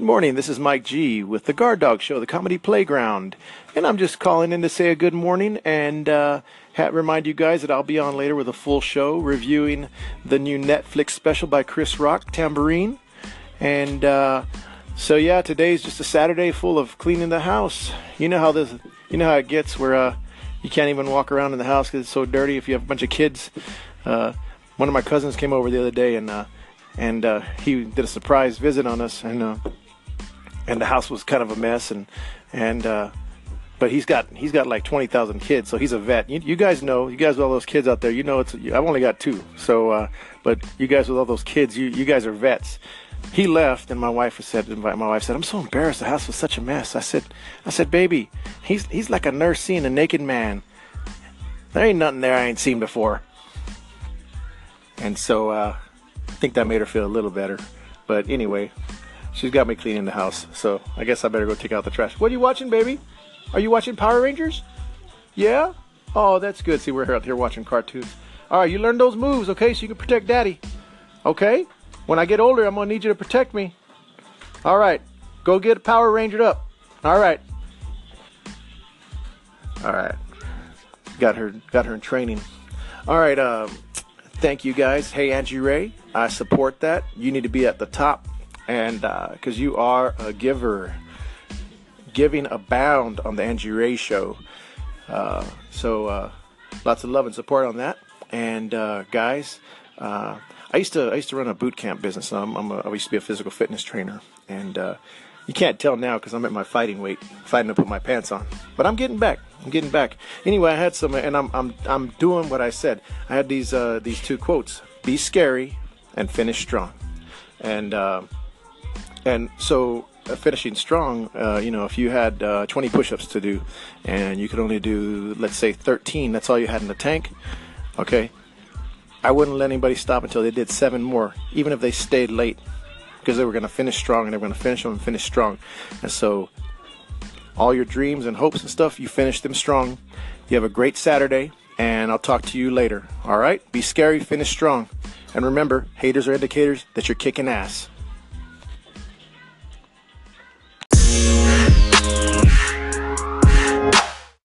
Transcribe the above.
morning. This is Mike G with the Guard Dog Show, the Comedy Playground. And I'm just calling in to say a good morning and uh, remind you guys that I'll be on later with a full show reviewing the new Netflix special by Chris Rock, Tamborine. And uh, so, yeah, today's just a Saturday full of cleaning the house. You know how this, you know how it gets where uh, you can't even walk around in the house because it's so dirty if you have a bunch of kids. Uh, one of my cousins came over the other day and uh, and uh, he did a surprise visit on us and uh, and the house was kind of a mess and and uh, but he's got he's got like twenty thousand kids, so he's a vet. You, you, guys know, you guys with all those kids out there, you know it's. I've only got two, so uh, but you guys with all those kids, you you guys are vets. He left, and my wife said, my wife said, I'm so embarrassed. The house was such a mess. I said, I said, baby, he's he's like a nurse seeing a naked man. There ain't nothing there I ain't seen before. And so uh, I think that made her feel a little better. But anyway, She's got me cleaning the house, so I guess I better go take out the trash. What are you watching, baby? Are you watching Power Rangers? Yeah? Oh, that's good. See, we're out here watching cartoons. All right, you learn those moves, okay, so you can protect Daddy. Okay? When I get older, I'm going to need you to protect me. All right. Go get Power Rangered up. All right. All right. Got her got her in training. All right, um, thank you guys. Hey Angie Ray, I support that. You need to be at the top and because uh, you are a giver, giving abound on the Angie Ray Show. Uh, so uh, lots of love and support on that. And uh, guys, uh, I used to I used to run a boot camp business. I'm, I'm a, I used to be a physical fitness trainer, and uh, you can't tell now because I'm at my fighting weight, fighting to put my pants on. But I'm getting back. I'm getting back. Anyway, I had some, and I'm I'm I'm doing what I said. I had these these two quotes: "Be scary and finish strong," and and so uh, finishing strong, uh, you know, if you had uh, 20 push-ups to do, and you could only do, let's say, 13, that's all you had in the tank. Okay, I wouldn't let anybody stop until they did seven more, even if they stayed late, because they were going to finish strong, and they were going to finish them and finish strong. And so, all your dreams and hopes and stuff, you finish them strong. You have a great Saturday, and I'll talk to you later. All right, be scary, finish strong, and remember, haters are indicators that you're kicking ass.